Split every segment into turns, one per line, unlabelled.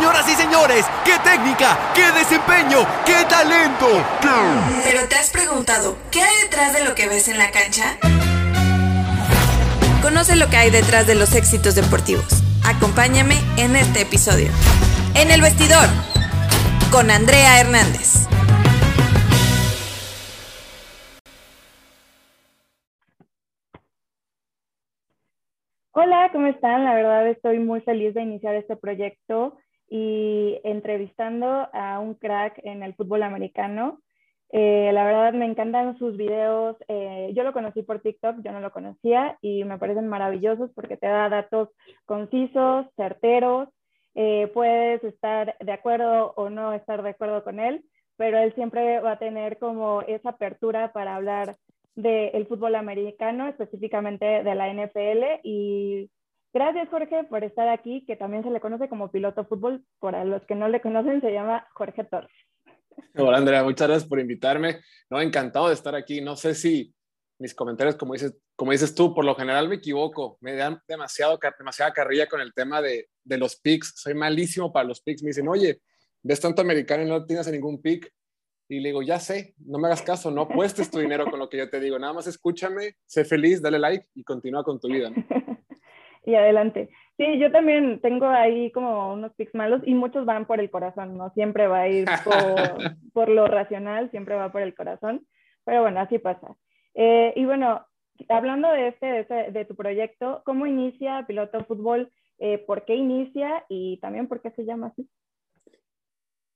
Señoras y señores, qué técnica, qué desempeño, qué talento.
Pero te has preguntado, ¿qué hay detrás de lo que ves en la cancha? Conoce lo que hay detrás de los éxitos deportivos. Acompáñame en este episodio. En el vestidor, con Andrea Hernández.
Hola, ¿cómo están? La verdad estoy muy feliz de iniciar este proyecto y entrevistando a un crack en el fútbol americano. Eh, la verdad me encantan sus videos. Eh, yo lo conocí por TikTok, yo no lo conocía y me parecen maravillosos porque te da datos concisos, certeros. Eh, puedes estar de acuerdo o no estar de acuerdo con él, pero él siempre va a tener como esa apertura para hablar del fútbol americano, específicamente de la NFL. Y gracias, Jorge, por estar aquí, que también se le conoce como piloto fútbol. Para los que no le conocen, se llama Jorge Torres.
Hola, Andrea, muchas gracias por invitarme. No, encantado de estar aquí. No sé si mis comentarios, como dices, como dices tú, por lo general me equivoco. Me dan demasiado, demasiada carrilla con el tema de, de los picks. Soy malísimo para los picks. Me dicen, oye, ves tanto americano y no tienes ningún pick. Y le digo, ya sé, no me hagas caso, no apuestes tu dinero con lo que yo te digo, nada más escúchame, sé feliz, dale like y continúa con tu vida.
Y adelante. Sí, yo también tengo ahí como unos pics malos y muchos van por el corazón, no siempre va a ir por, por lo racional, siempre va por el corazón, pero bueno, así pasa. Eh, y bueno, hablando de este, de, este, de, tu proyecto, ¿cómo inicia Piloto Fútbol? Eh, ¿Por qué inicia y también por qué se llama así?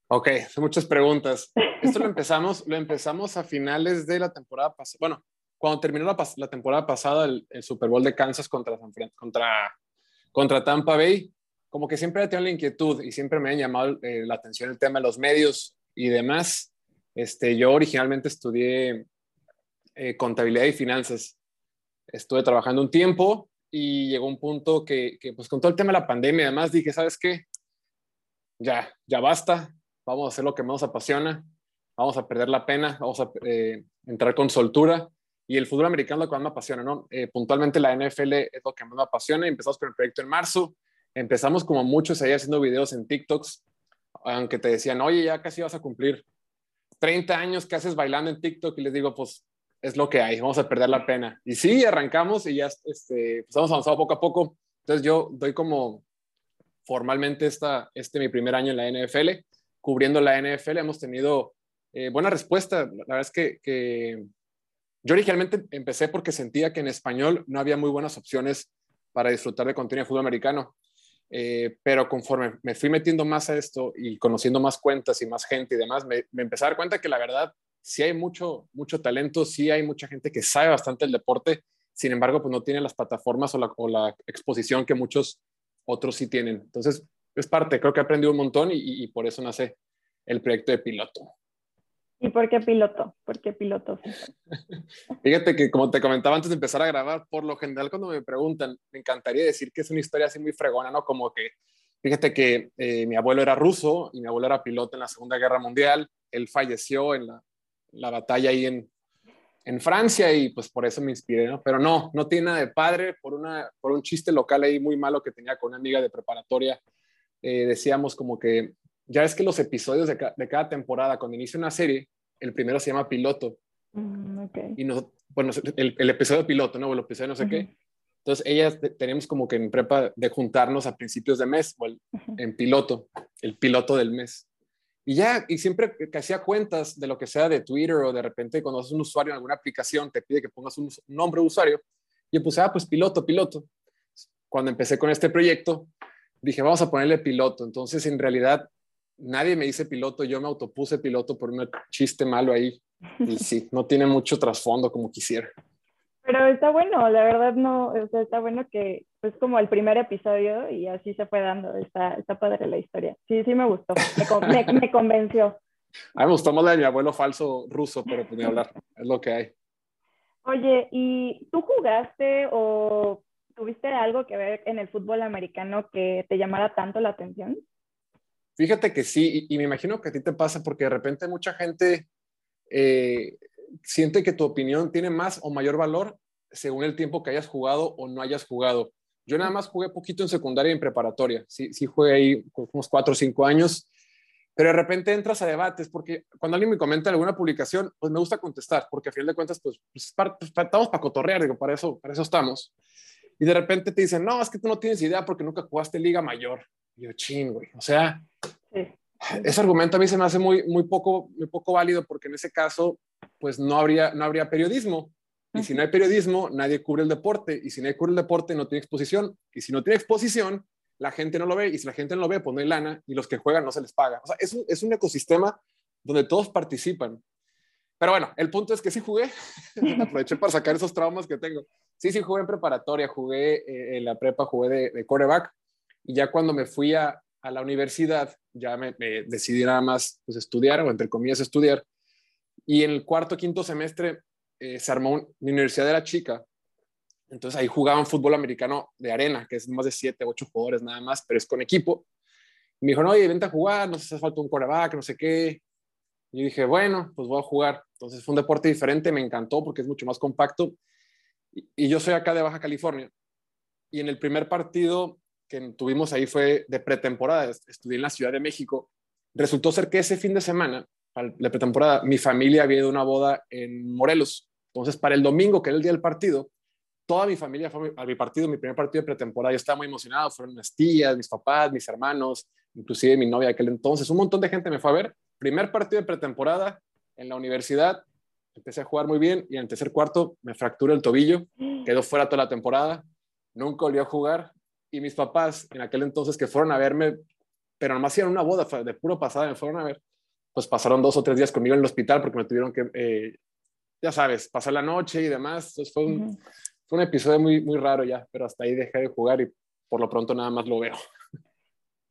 Ok, son muchas preguntas. Esto lo empezamos, lo empezamos a finales de la temporada pasada. Bueno, cuando terminó la, la temporada pasada, el, el, Super Bowl de Kansas contra, contra, contra Tampa Bay, como que siempre he tenido la inquietud y siempre me ha llamado eh, la atención el tema de los medios y demás. Este, yo originalmente estudié eh, contabilidad y finanzas. Estuve trabajando un tiempo y llegó un punto que, que, pues con todo el tema de la pandemia, además dije, ¿sabes qué? Ya, ya basta, vamos a hacer lo que más nos apasiona, vamos a perder la pena, vamos a eh, entrar con soltura. Y el fútbol americano lo que más me apasiona, ¿no? Eh, puntualmente la NFL es lo que más me apasiona. Empezamos con el proyecto en marzo. Empezamos como muchos ahí haciendo videos en TikToks, aunque te decían, oye, ya casi vas a cumplir 30 años que haces bailando en TikTok. Y les digo, pues es lo que hay, vamos a perder la pena. Y sí, arrancamos y ya este, pues hemos avanzado poco a poco. Entonces yo doy como formalmente esta, este mi primer año en la NFL cubriendo la NFL. Hemos tenido eh, buena respuesta. La verdad es que, que, yo originalmente empecé porque sentía que en español no había muy buenas opciones para disfrutar de contenido de fútbol americano. Eh, pero conforme me fui metiendo más a esto y conociendo más cuentas y más gente y demás, me, me, empecé a dar cuenta que la verdad sí hay mucho, mucho talento, sí hay mucha gente que sabe bastante el deporte, sin embargo, pues no tiene las plataformas o la, exposición que muchos otros sí tienen. Entonces, es parte, creo que he aprendido un montón y, por eso nace el proyecto de piloto.
¿Y por qué piloto? ¿Por qué piloto?
Fíjate que como te comentaba antes de empezar a grabar, por lo general cuando me preguntan, me encantaría decir que es una historia así muy fregona, ¿no? Como que, fíjate que eh, mi abuelo era ruso y mi abuelo era piloto en la Segunda Guerra Mundial, él falleció en la, la batalla ahí en, en Francia y pues por eso me inspiré, ¿no? Pero no, no tiene nada de padre, por, una, por un chiste local ahí muy malo que tenía con una amiga de preparatoria eh, decíamos como que ya es que los episodios de, ca de, cada temporada, cuando inicia una serie, el primero se llama piloto.
Mm, okay.
Y no, bueno, el, el, episodio piloto, ¿no? O el episodio no sé uh -huh. qué. Entonces, ellas tenemos como que en prepa de juntarnos a principios de mes, o el, uh -huh. en piloto, el piloto del mes. Y ya, y siempre que hacía cuentas de lo que sea de Twitter o de repente cuando haces un usuario en alguna aplicación, te pide que pongas un nombre de usuario. Y yo puse, ah, pues piloto, piloto. Cuando empecé con este proyecto, dije, vamos a ponerle piloto. Entonces, en realidad, nadie me dice piloto, yo me autopuse piloto por un chiste malo ahí. Y sí, no tiene mucho trasfondo como quisiera.
Pero está bueno, la verdad no, o sea, está bueno que es como el primer episodio y así se fue dando, está, está padre la historia. Sí, sí me gustó, me, me, me convenció.
A mí me gustó más la de mi abuelo falso ruso, pero pues ni hablar, es lo que hay.
Oye, ¿y tú jugaste o tuviste algo que ver en el fútbol americano que te llamara tanto la atención?
Fíjate que sí, y, me imagino que a ti te pasa porque de repente mucha gente eh, siente que tu opinión tiene más o mayor valor según el tiempo que hayas jugado o no hayas jugado. Yo nada más jugué poquito en secundaria y en preparatoria. Sí, sí jugué ahí unos cuatro o cinco años. Pero de repente entras a debates porque cuando alguien me comenta alguna publicación, pues me gusta contestar, porque a fin de cuentas, pues, pues, pues estamos para cotorrear, digo, para eso, para eso estamos. Y de repente te dicen, no, es que tú no tienes idea porque nunca jugaste Liga Mayor. Yo, ching, güey. O sea, ese argumento a mí se me hace muy, muy, poco, muy poco válido porque en ese caso, pues no habría, no habría periodismo. Y si no hay periodismo, nadie cubre el deporte. Y si nadie cubre el deporte, no tiene exposición. Y si no tiene exposición, la gente no lo ve. Y si la gente no lo ve, pues no hay lana. Y los que juegan no se les paga. O sea, es un, es un ecosistema donde todos participan. Pero bueno, el punto es que sí jugué. Aproveché para sacar esos traumas que tengo. Sí, sí, jugué en preparatoria, jugué eh, en la prepa, jugué de, de coreback. Y ya cuando me fui a, a la universidad, ya me, decidí nada más pues, estudiar, o entre comillas estudiar. Y en el cuarto, quinto semestre eh, se armó, mi universidad era chica, entonces ahí jugaban fútbol americano de arena, que es más de siete, ocho jugadores nada más, pero es con equipo. Y me dijo, no, oye, vente a jugar, no sé si hace falta un coreback, no sé qué. Y yo dije, bueno, pues voy a jugar. Entonces fue un deporte diferente, me encantó porque es mucho más compacto. Y, yo soy acá de Baja California. Y en el primer partido que tuvimos ahí fue de pretemporada, estudié en la Ciudad de México. Resultó ser que ese fin de semana, la pretemporada, mi familia había ido a una boda en Morelos. Entonces, para el domingo, que era el día del partido, toda mi familia fue a mi partido, mi primer partido de pretemporada. Yo estaba muy emocionado, fueron mis tías, mis papás, mis hermanos, inclusive mi novia aquel entonces. Un montón de gente me fue a ver. Primer partido de pretemporada en la universidad, empecé a jugar muy bien y en el tercer cuarto me fracturé el tobillo, quedó fuera toda la temporada, nunca volvió a jugar y mis papás en aquel entonces que fueron a verme, pero nomás hicieron una boda de puro pasada, me fueron a ver, pues pasaron dos o tres días conmigo en el hospital porque me tuvieron que, eh, ya sabes, pasar la noche y demás. Entonces fue un, fue un episodio muy, muy raro ya, pero hasta ahí dejé de jugar y por lo pronto nada más lo veo.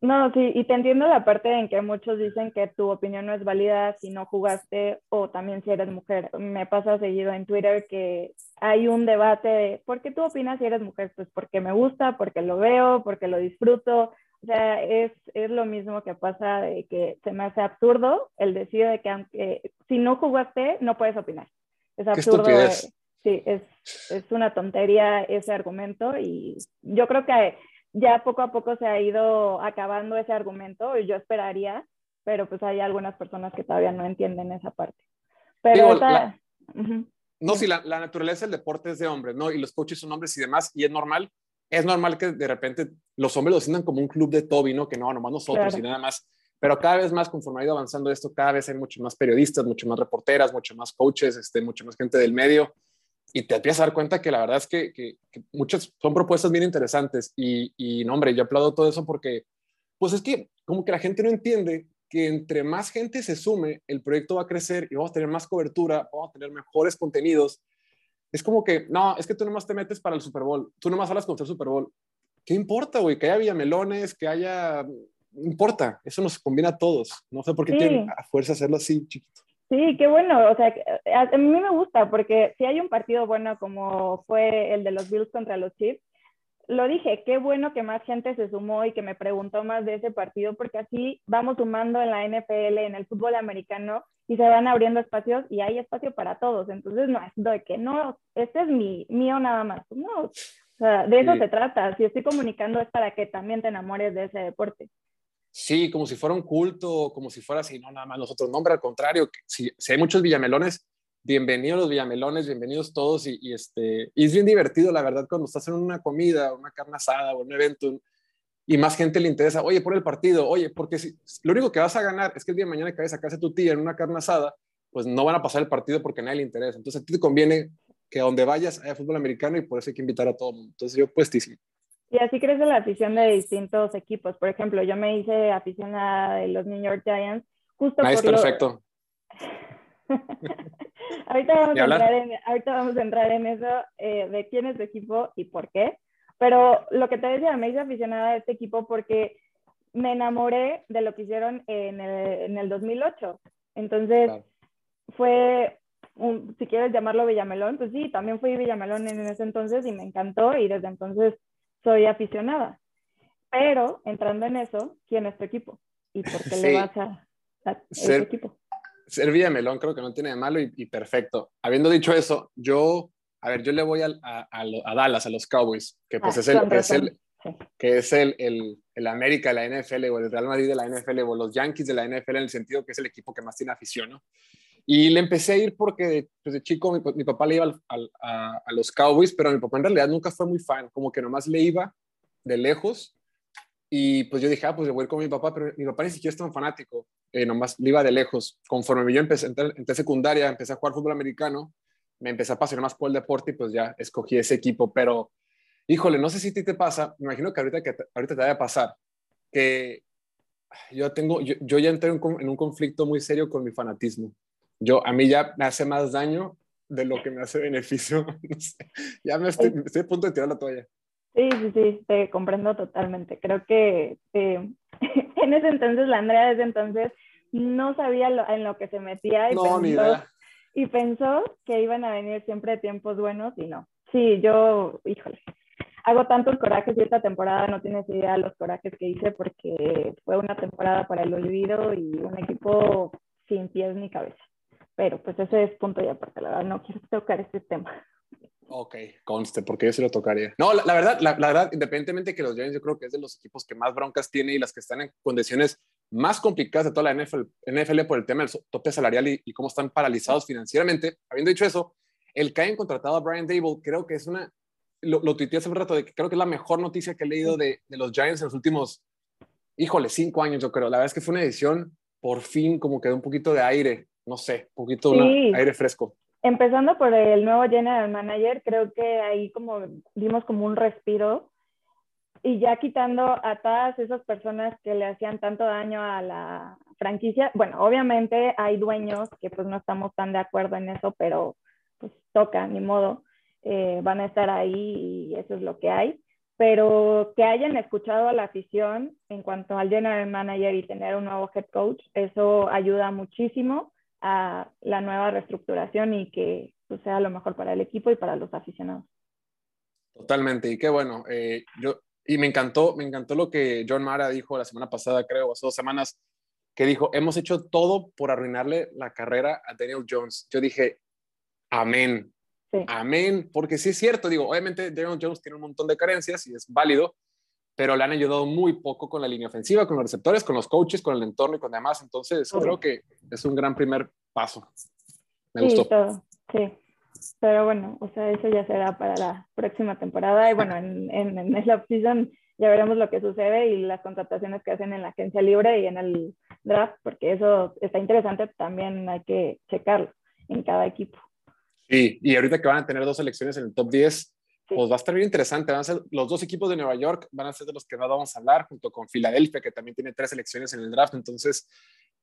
No, sí, y te entiendo la parte en que muchos dicen que tu opinión no es válida si no jugaste o también si eres mujer. Me pasa seguido en Twitter que hay un debate de ¿por qué tú opinas si eres mujer? Pues porque me gusta, porque lo veo, porque lo disfruto. O sea, es, es lo mismo que pasa de que se me hace absurdo el decir de que aunque si no jugaste no puedes opinar. Es absurdo. Sí, es, es una tontería ese argumento y yo creo que ya poco a poco se ha ido acabando ese argumento, y yo esperaría, pero pues hay algunas personas que todavía no entienden esa parte. Pero
No, si la, naturaleza del deporte es de hombres, ¿no? Y los coaches son hombres y demás, y es normal, es normal que de repente los hombres lo sientan como un club de Toby, ¿no? Que no, nomás nosotros y nada más. Pero cada vez más, conforme ha ido avanzando esto, cada vez hay mucho más periodistas, mucho más reporteras, mucho más coaches, este, mucho más gente del medio y te empiezas a dar cuenta que la verdad es que, que, muchas son propuestas bien interesantes y, y, no, hombre, yo aplaudo todo eso porque, pues es que como que la gente no entiende que entre más gente se sume, el proyecto va a crecer y vamos a tener más cobertura, vamos a tener mejores contenidos. Es como que, no, es que tú nomás te metes para el Super Bowl, tú nomás hablas contra el Super Bowl. ¿Qué importa, güey? Que haya villamelones, que haya... No importa, eso nos conviene a todos. No sé por qué quieren a fuerza hacerlo así, chiquito.
Sí, qué bueno. O sea, a, mí me gusta porque si hay un partido bueno como fue el de los Bills contra los Chiefs, lo dije, qué bueno que más gente se sumó y que me preguntó más de ese partido porque así vamos sumando en la NFL, en el fútbol americano y se van abriendo espacios y hay espacio para todos. Entonces no es de que no, este es mi, mío nada más. No, o sea, de eso se trata. Si estoy comunicando es para que también te enamores de ese deporte.
Sí, como si fuera un culto, como si fuera así, no, nada más nosotros. No, al contrario, si, hay muchos villamelones, bienvenidos los villamelones, bienvenidos todos. Y, este, y es bien divertido, la verdad, cuando estás en una comida, una carne asada o un evento y más gente le interesa, oye, por el partido, oye, porque si, lo único que vas a ganar es que el día de mañana que vayas a casa de tu tía en una carne asada, pues no van a pasar el partido porque a nadie le interesa. Entonces a ti te conviene que a donde vayas haya fútbol americano y por eso hay que invitar a todo el mundo. Entonces yo puestísimo.
Y así crece la afición de distintos equipos. Por ejemplo, yo me hice aficionada de los New York Giants justo
nice, por perfecto.
ahorita, vamos a entrar en, ahorita vamos a entrar en eso eh, de quién es tu equipo y por qué. Pero lo que te decía, me hice aficionada de este equipo porque me enamoré de lo que hicieron en el, en el 2008. Entonces, fue, un, si quieres llamarlo Villamelón, pues sí, también fui Villamelón en ese entonces y me encantó y desde entonces soy aficionada. Pero entrando en eso, ¿quién es tu equipo? ¿Y por qué le vas a, ese equipo?
Ser Villamelón creo que no tiene de malo y, perfecto. Habiendo dicho eso, yo a ver, yo le voy a, a, Dallas, a los Cowboys, que pues ah, es, el, es el, que es el, el, el, América de la NFL o el Real Madrid de la NFL o los Yankees de la NFL en el sentido que es el equipo que más tiene afición, ¿no? Y le empecé a ir porque pues, de chico mi, papá le iba a, a, los Cowboys, pero mi papá en realidad nunca fue muy fan, como que nomás le iba de lejos. Y pues yo dije, ah, pues le voy a ir con mi papá, pero mi papá ni siquiera es tan fanático, eh, nomás le iba de lejos. Conforme yo empecé, entré, entré secundaria, empecé a jugar fútbol americano, me empecé a apasionar más por el deporte y pues ya escogí ese equipo, pero híjole, no sé si a ti te pasa, me imagino que ahorita, que ahorita te vaya a pasar, que yo tengo, yo, yo ya entré en, en un conflicto muy serio con mi fanatismo yo, a mí ya me hace más daño de lo que me hace beneficio. ya me estoy, estoy, a punto de tirar la toalla.
Sí, sí, sí, te comprendo totalmente. Creo que eh, en ese entonces, la Andrea desde entonces no sabía en lo que se metía y, no, pensó, y pensó que iban a venir siempre tiempos buenos y no. Sí, yo, híjole, hago tantos corajes y esta temporada no tienes idea de los corajes que hice porque fue una temporada para el olvido y un equipo sin pies ni cabeza. Pero pues ese es punto y aparte, la verdad, no quiero tocar este tema.
Ok, conste, porque yo sí lo tocaría. No, la, verdad, la, verdad, independientemente que los Giants, yo creo que es de los equipos que más broncas tiene y las que están en condiciones más complicadas de toda la NFL, NFL por el tema del tope salarial y, cómo están paralizados financieramente. Habiendo dicho eso, el que hayan contratado a Brian Dable, creo que es una, lo, lo tuiteé hace un rato, de que creo que es la mejor noticia que he leído de, de los Giants en los últimos, híjole, cinco años, yo creo. La verdad es que fue una edición, por fin, como que de un poquito de aire no sé, un poquito de aire fresco.
Empezando por el nuevo general manager, creo que ahí como dimos como un respiro y ya quitando a todas esas personas que le hacían tanto daño a la franquicia, bueno, obviamente hay dueños que pues no estamos tan de acuerdo en eso, pero pues toca, ni modo, eh, van a estar ahí y eso es lo que hay, pero que hayan escuchado a la afición en cuanto al general manager y tener un nuevo head coach, eso ayuda muchísimo a la nueva reestructuración y que pues, sea lo mejor para el equipo y para los aficionados.
Totalmente, y qué bueno. Eh, yo, y me encantó, me encantó lo que John Mara dijo la semana pasada, creo, hace dos semanas, que dijo, hemos hecho todo por arruinarle la carrera a Daniel Jones. Yo dije, amén, amén, porque sí es cierto, digo, obviamente Daniel Jones tiene un montón de carencias y es válido, pero le han ayudado muy poco con la línea ofensiva, con los receptores, con los coaches, con el entorno y con demás. Entonces, creo que es un gran primer paso. Me
sí, gustó. sí, pero bueno, o sea, eso ya será para la próxima temporada. Y bueno, en, en, en el off-season ya veremos lo que sucede y las contrataciones que hacen en la agencia libre y en el draft, porque eso está interesante, también hay que checarlo en cada equipo.
Sí, y ahorita que van a tener dos selecciones en el top 10, pues va a estar bien interesante. Van a ser los dos equipos de Nueva York, van a ser de los que más vamos a hablar, junto con Filadelfia, que también tiene tres elecciones en el draft. Entonces,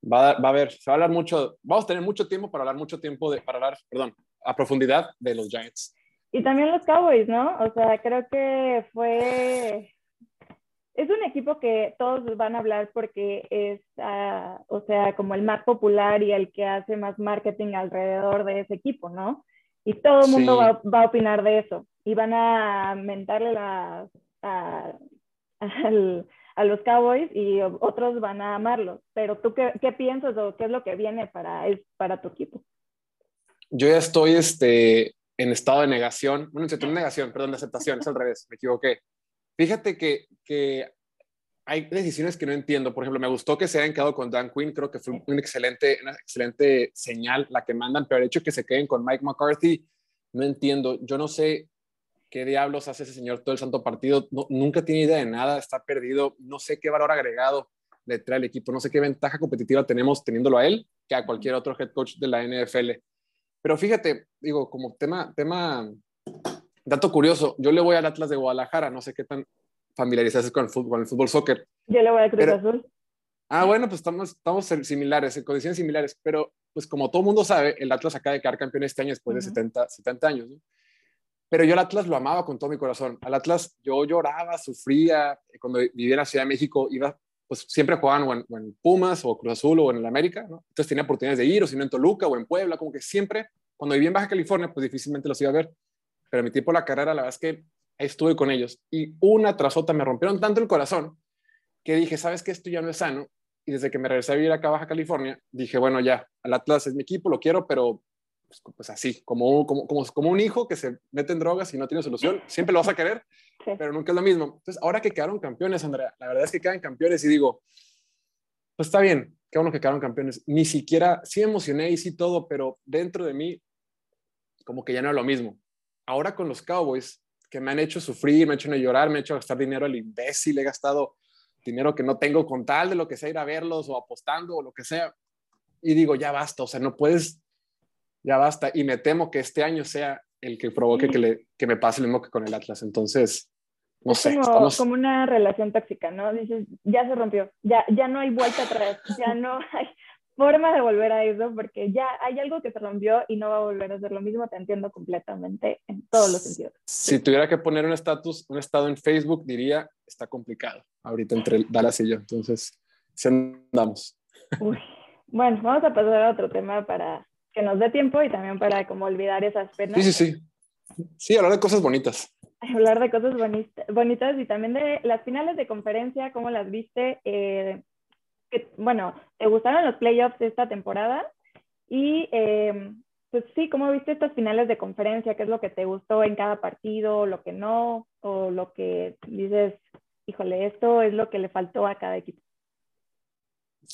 va a, va a haber, se va a hablar mucho, vamos a tener mucho tiempo para hablar mucho tiempo de, para hablar, perdón, a profundidad de los Giants.
Y también los Cowboys, ¿no? O sea, creo que fue es un equipo que todos van a hablar porque es, uh, o sea, como el más popular y el que hace más marketing alrededor de ese equipo, ¿no? Y todo el mundo va, va, a opinar de eso y van a mentarle la, a, a, los Cowboys y otros van a amarlos. Pero tú, ¿qué, qué piensas o qué es lo que viene para, es, para tu equipo?
Yo ya estoy este, en estado de negación, bueno, en negación, perdón, de aceptación, es al revés, me equivoqué. Fíjate que, que hay decisiones que no entiendo. Por ejemplo, me gustó que se hayan quedado con Dan Quinn. Creo que fue un excelente, una excelente señal la que mandan, pero el hecho de que se queden con Mike McCarthy, no entiendo. Yo no sé qué diablos hace ese señor todo el santo partido. nunca tiene idea de nada, está perdido. No sé qué valor agregado le trae al equipo. No sé qué ventaja competitiva tenemos teniéndolo a él que a cualquier otro head coach de la NFL. Pero fíjate, digo, como tema, tema, dato curioso, yo le voy al Atlas de Guadalajara. No sé qué tan familiarizarse con el fútbol, con el fútbol soccer.
Yo le voy a Cruz Azul.
Ah, bueno, pues estamos, estamos similares, en condiciones similares, pero pues como todo mundo sabe, el Atlas acaba de quedar campeón este año después de 70, 70 años, ¿no? Pero yo al Atlas lo amaba con todo mi corazón. Al Atlas yo lloraba, sufría. Cuando vivía en la Ciudad de México, iba, pues siempre jugaban o en, Pumas o Cruz Azul o en el América, ¿no? Entonces tenía oportunidades de ir, o si no en Toluca o en Puebla, como que siempre, cuando vivía en Baja California, pues difícilmente los iba a ver. Pero mi tiempo la carrera, la verdad es que estuve con ellos y una tras otra me rompieron tanto el corazón que dije, ¿sabes qué? Esto ya no es sano. Y desde que me regresé a vivir acá a Baja California, dije, bueno, ya, al Atlas es mi equipo, lo quiero, pero pues, pues así, como, como, como, como, un hijo que se mete en drogas y no tiene solución, siempre lo vas a querer, pero nunca es lo mismo. Entonces, ahora que quedaron campeones, Andrea, la verdad es que quedan campeones y digo, pues está bien, qué bueno que quedaron campeones. Ni siquiera, sí emocioné y sí todo, pero dentro de mí, como que ya no es lo mismo. Ahora con los Cowboys, que me han hecho sufrir, me han hecho llorar, me han hecho gastar dinero al imbécil, he gastado dinero que no tengo con tal de lo que sea ir a verlos o apostando o lo que sea. Y digo, ya basta, o sea, no puedes, ya basta. Y me temo que este año sea el que provoque que, le, que me pase lo mismo que con el Atlas. Entonces, no sé.
Como, como una relación tóxica, ¿no? Dices, ya se rompió, ya, ya no hay vuelta atrás, ya no hay forma de volver a eso porque ya hay algo que se rompió y no va a volver a ser lo mismo, te entiendo completamente en todos los sentidos.
Si tuviera que poner un estatus, un estado en Facebook, diría, está complicado ahorita entre Dallas y yo, entonces, si andamos.
Bueno, vamos a pasar a otro tema para que nos dé tiempo y también para como olvidar esas penas.
Sí, sí, sí. Sí, hablar de cosas bonitas.
Hablar de cosas bonitas y también de las finales de conferencia, cómo las viste. Eh, bueno, ¿te gustaron los playoffs de esta temporada? Y eh, pues sí, ¿cómo viste estas finales de conferencia? ¿Qué es lo que te gustó en cada partido, lo que no? O lo que dices, híjole, esto es lo que le faltó a cada equipo.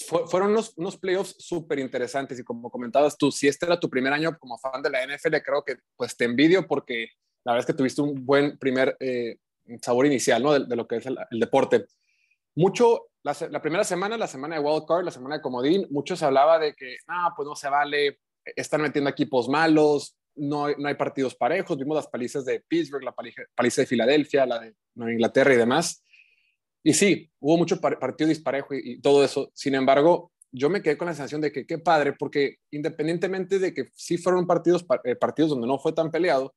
Fueron unos, unos playoffs súper interesantes y como comentabas tú, si este era tu primer año como fan de la NFL, creo que pues te envidio porque la verdad es que tuviste un buen primer eh, sabor inicial, ¿no? De, lo que es el, deporte. Mucho la, primera semana, la semana de Wild Card, la semana de Comodín, muchos hablaba de que, ah, pues no se vale, están metiendo equipos malos, no, no hay partidos parejos, vimos las palizas de Pittsburgh, la paliza, de Filadelfia, la de Nueva Inglaterra y demás. Y sí, hubo mucho partido disparejo y, todo eso. Sin embargo, yo me quedé con la sensación de que qué padre, porque independientemente de que sí fueron partidos, eh, partidos donde no fue tan peleado,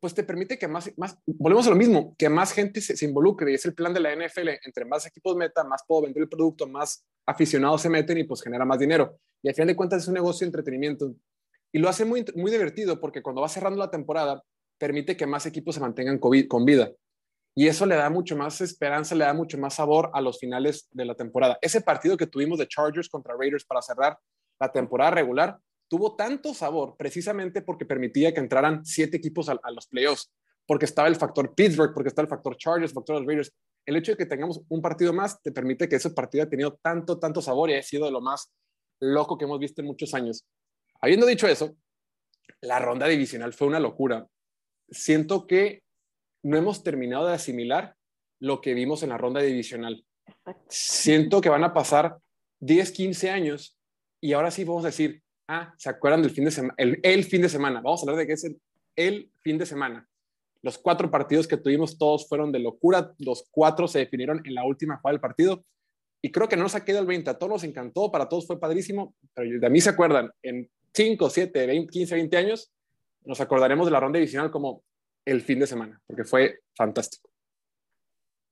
pues te permite que más, más volvemos a lo mismo, que más gente se, involucre y es el plan de la NFL, entre más equipos meta, más puedo vender el producto, más aficionados se meten y pues genera más dinero. Y al final de cuentas es un negocio de entretenimiento y lo hace muy, muy divertido porque cuando va cerrando la temporada, permite que más equipos se mantengan con vida. Y eso le da mucho más esperanza, le da mucho más sabor a los finales de la temporada. Ese partido que tuvimos de Chargers contra Raiders para cerrar la temporada regular tuvo tanto sabor precisamente porque permitía que entraran siete equipos a, los playoffs, porque estaba el factor Pittsburgh, porque está el factor Chargers, el factor los Raiders. El hecho de que tengamos un partido más te permite que ese partido haya tenido tanto, tanto sabor y haya sido de lo más loco que hemos visto en muchos años. Habiendo dicho eso, la ronda divisional fue una locura. Siento que no hemos terminado de asimilar lo que vimos en la ronda divisional. Siento que van a pasar 10, 15 años y ahora sí vamos a decir, Ah, ¿se acuerdan del fin de semana? El, fin de semana. Vamos a hablar de qué es el, fin de semana. Los cuatro partidos que tuvimos todos fueron de locura. Los cuatro se definieron en la última jugada del partido. Y creo que no nos ha quedado el 20. A todos nos encantó, para todos fue padrísimo. Pero de mí se acuerdan, en 5, 7, 20, 15, 20 años, nos acordaremos de la ronda divisional como el fin de semana, porque fue fantástico.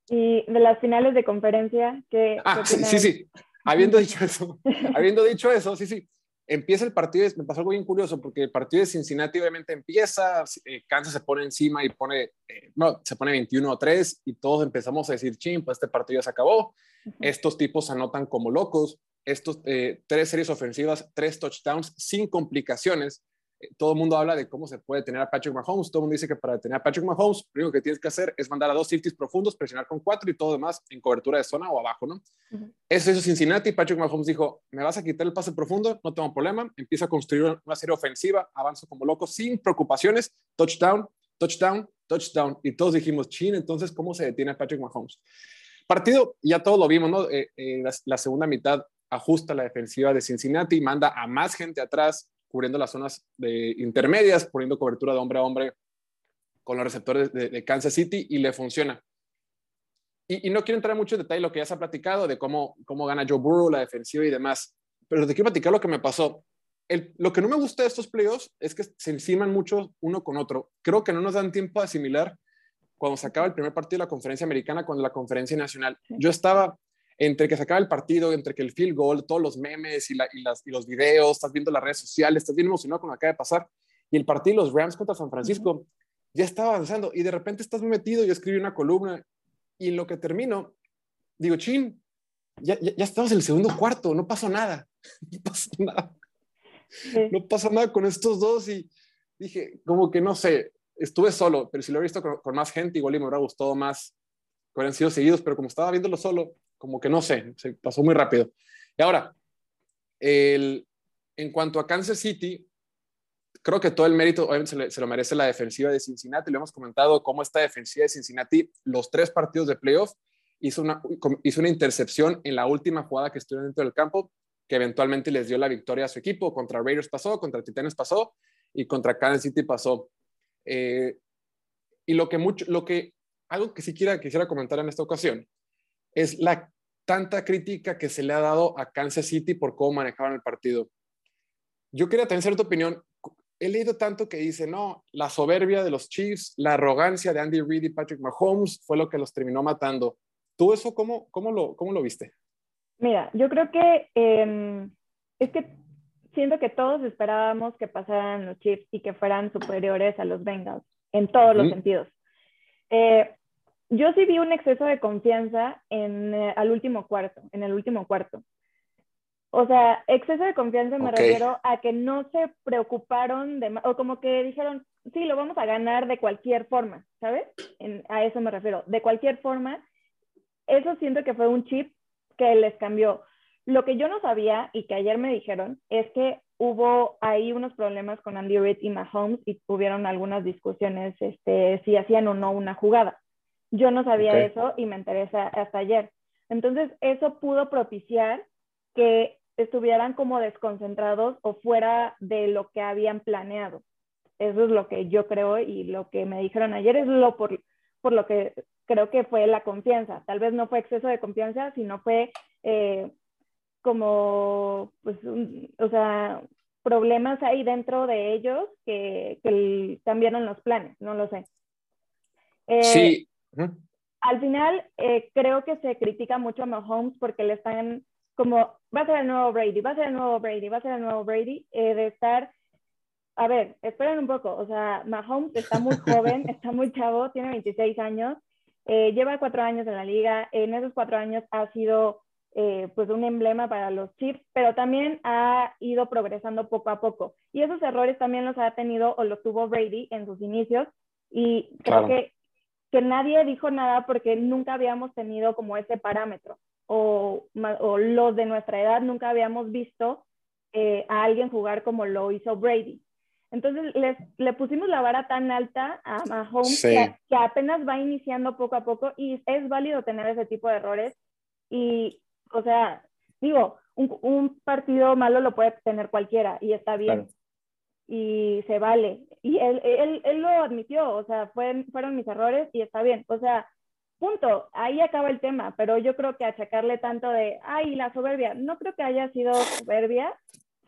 Y de las finales de conferencia, que...
Ah, sí, sí, sí. Habiendo dicho eso, habiendo dicho eso, sí, sí. Empieza el partido, me pasó algo bien curioso, porque el partido de Cincinnati obviamente empieza, eh, Kansas se pone encima y pone, eh, no, se pone 21 a 3 y todos empezamos a decir, ching, pues este partido ya se acabó, estos tipos anotan como locos, estos eh, tres series ofensivas, tres touchdowns sin complicaciones, todo el mundo habla de cómo se puede tener a Patrick Mahomes. Todo el mundo dice que para tener a Patrick Mahomes, lo único que tienes que hacer es mandar a dos safeties profundos, presionar con cuatro y todo demás en cobertura de zona o abajo, ¿no? Eso hizo Cincinnati. Patrick Mahomes dijo: Me vas a quitar el pase profundo, no tengo problema. Empieza a construir una serie ofensiva, avanzo como loco, sin preocupaciones. Touchdown, touchdown, touchdown. Y todos dijimos: Chin, entonces, ¿cómo se detiene a Patrick Mahomes? Partido, ya todos lo vimos, ¿no? Eh, eh, la segunda mitad ajusta la defensiva de Cincinnati, manda a más gente atrás, cubriendo las zonas de intermedias, poniendo cobertura de hombre a hombre con los receptores de, Kansas City y le funciona. Y, no quiero entrar mucho en detalle lo que ya se ha platicado de cómo, cómo gana Joe Burrow, la defensiva y demás, pero te quiero platicar lo que me pasó. lo que no me gusta de estos playoffs es que se enciman mucho uno con otro. Creo que no nos dan tiempo a asimilar cuando se acaba el primer partido de la conferencia americana con la conferencia nacional. Yo estaba entre que se acaba el partido, entre que el field goal, todos los memes y, los videos, estás viendo las redes sociales, estás bien emocionado con lo que acaba de pasar. Y el partido, los Rams contra San Francisco, ya estaba avanzando y de repente estás metido. Yo escribí una columna y en lo que termino, digo, chin, ya, ya, estamos en el segundo cuarto, no pasó nada. No pasó nada. no pasa nada con estos dos y dije, como que no sé, estuve solo, pero si lo he visto con, más gente, igual y me hubiera gustado más que hubieran sido seguidos, pero como estaba viéndolo solo, como que no sé, se pasó muy rápido. Y ahora, el, en cuanto a Kansas City, creo que todo el mérito se, lo merece la defensiva de Cincinnati. Lo hemos comentado cómo esta defensiva de Cincinnati, los tres partidos de playoff, hizo una, hizo una intercepción en la última jugada que estuvieron dentro del campo, que eventualmente les dio la victoria a su equipo. Contra Raiders pasó, contra Titanes pasó y contra Kansas City pasó. Eh, y lo que mucho, lo que, algo que sí quisiera comentar en esta ocasión es la tanta crítica que se le ha dado a Kansas City por cómo manejaban el partido. Yo quería tener cierta opinión. He leído tanto que dice, no, la soberbia de los Chiefs, la arrogancia de Andy Reid y Patrick Mahomes fue lo que los terminó matando. ¿Tú eso cómo, cómo, lo, cómo lo viste?
Mira, yo creo que em, es que siento que todos esperábamos que pasaran los Chiefs y que fueran superiores a los Bengals en todos los sentidos. Eh, yo sí vi un exceso de confianza en, eh, al último cuarto, en el último cuarto. O sea, exceso de confianza me refiero a que no se preocuparon de, o como que dijeron, sí, lo vamos a ganar de cualquier forma, ¿sabes? a eso me refiero, de cualquier forma. Eso siento que fue un chip que les cambió. Lo que yo no sabía y que ayer me dijeron es que hubo ahí unos problemas con Andy Reid y Mahomes y tuvieron algunas discusiones este, si hacían o no una jugada. Yo no sabía eso y me interesa hasta ayer. Entonces, eso pudo propiciar que estuvieran como desconcentrados o fuera de lo que habían planeado. Eso es lo que yo creo y lo que me dijeron ayer es lo por, por lo que creo que fue la confianza. Tal vez no fue exceso de confianza, sino fue eh, como, pues, o sea, problemas ahí dentro de ellos que, que cambiaron los planes, no lo sé.
Eh, sí,
al final, eh, creo que se critica mucho a Mahomes porque le están como, va a ser el nuevo Brady, va a ser el nuevo Brady, va a ser el nuevo Brady, eh, de estar, a ver, esperen un poco, o sea, Mahomes está muy joven, está muy chavo, tiene 26 años, eh, lleva cuatro años en la liga, en esos cuatro años ha sido pues un emblema para los Chiefs, pero también ha ido progresando poco a poco. Y esos errores también los ha tenido o los tuvo Brady en sus inicios. Y creo que que nadie dijo nada porque nunca habíamos tenido como ese parámetro o, o los de nuestra edad nunca habíamos visto eh, a alguien jugar como lo hizo Brady. Entonces les, le pusimos la vara tan alta a Mahomes que, apenas va iniciando poco a poco y es válido tener ese tipo de errores. Y, o sea, digo, un, un partido malo lo puede tener cualquiera y está bien y se vale. Y él, él, él lo admitió, o sea, fue, fueron mis errores y está bien. O sea, punto, ahí acaba el tema, pero yo creo que achacarle tanto de, ay, la soberbia, no creo que haya sido soberbia.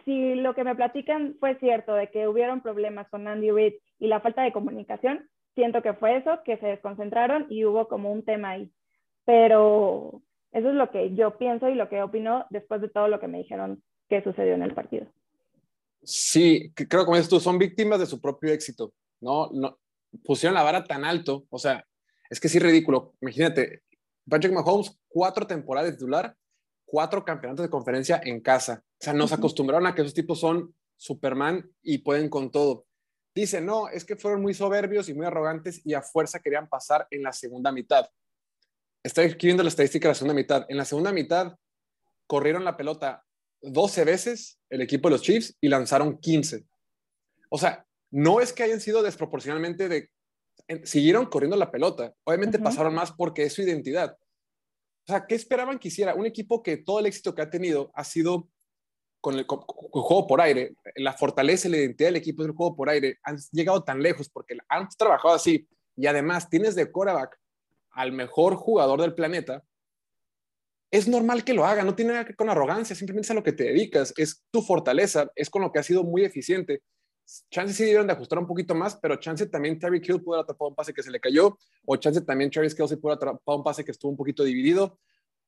Si lo que me platican fue cierto, de que hubieron problemas con Andy Reid y la falta de comunicación, siento que fue eso, que se desconcentraron y hubo como un tema ahí. Pero eso es lo que yo pienso y lo que opino después de todo lo que me dijeron que sucedió en el partido.
Sí, creo que como dices tú, son víctimas de su propio éxito, ¿no? no pusieron la vara tan alto, o sea, es que sí ridículo. Imagínate, Patrick Mahomes, cuatro temporadas de titular, cuatro campeonatos de conferencia en casa. O sea, nos acostumbraron a que esos tipos son Superman y pueden con todo. Dice, no, es que fueron muy soberbios y muy arrogantes y a fuerza querían pasar en la segunda mitad. Estoy escribiendo la estadística de la segunda mitad. En la segunda mitad corrieron la pelota 12 veces el equipo de los Chiefs y lanzaron 15. O sea, no es que hayan sido desproporcionalmente de... Siguieron corriendo la pelota. Obviamente pasaron más porque es su identidad. O sea, ¿qué esperaban que hiciera? Un equipo que todo el éxito que ha tenido ha sido con el, juego por aire. La fortaleza y la identidad del equipo es el juego por aire. Han llegado tan lejos porque han trabajado así. Y además tienes de quarterback al mejor jugador del planeta es normal que lo haga, no tiene nada que ver con arrogancia, simplemente es a lo que te dedicas, es tu fortaleza, es con lo que ha sido muy eficiente. Chance sí debieron de ajustar un poquito más, pero chance también Terry Hill pudo atrapado un pase que se le cayó, o chance también Travis Kelsey pudo atrapado un pase que estuvo un poquito dividido,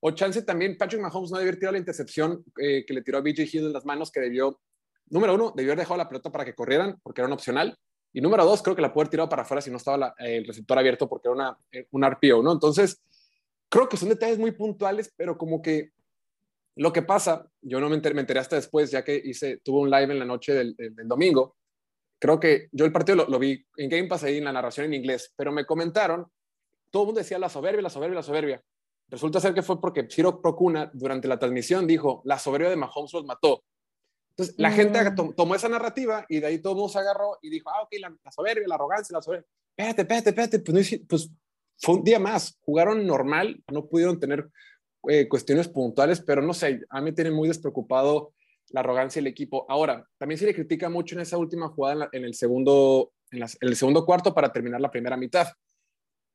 o chance también Patrick Mahomes no debió haber tirado la intercepción eh, que le tiró a BJ Hill en las manos, que debió, número uno, debió haber dejado la pelota para que corrieran, porque era un opcional, y número dos, creo que la pudo haber tirado para afuera si no estaba el receptor abierto, porque era eh, un RPO, ¿no? Entonces, creo que son detalles muy puntuales, pero como que Lo que pasa, yo no me enteré, me enteré hasta después, ya que hice, tuve un live en la noche del, del domingo. Creo que yo el partido lo, lo, vi en Game Pass ahí en la narración en inglés, pero me comentaron, todo el mundo decía la soberbia, la soberbia, la soberbia. Resulta ser que fue porque Ciro Procuna durante la transmisión dijo, la soberbia de Mahomes los mató. Entonces, la mm. gente tomó esa narrativa y de ahí todo el mundo se agarró y dijo, ah, ok, la, la soberbia, la arrogancia, la soberbia. Espérate, espérate, espérate. Pues, pues fue un día más. Jugaron normal, no pudieron tener eh, cuestiones puntuales, pero no sé, a mí me tiene muy despreocupado la arrogancia del equipo. Ahora, también se le critica mucho en esa última jugada en, el, segundo, en, el segundo cuarto para terminar la primera mitad.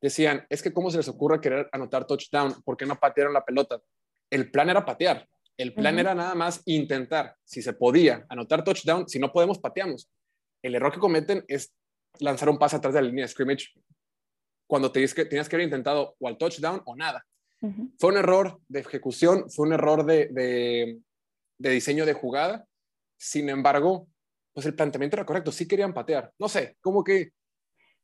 Decían, es que cómo se les ocurre querer anotar touchdown, ¿por qué no patearon la pelota? El plan era patear, el plan era nada más intentar, si se podía, anotar touchdown, si no podemos, pateamos. El error que cometen es lanzar un pase atrás de la línea de scrimmage cuando tenías que, tenías que haber intentado o al touchdown o nada. Fue un error de ejecución, fue un error de, de, diseño de jugada. Sin embargo, pues el planteamiento era correcto, sí querían patear. No sé, como que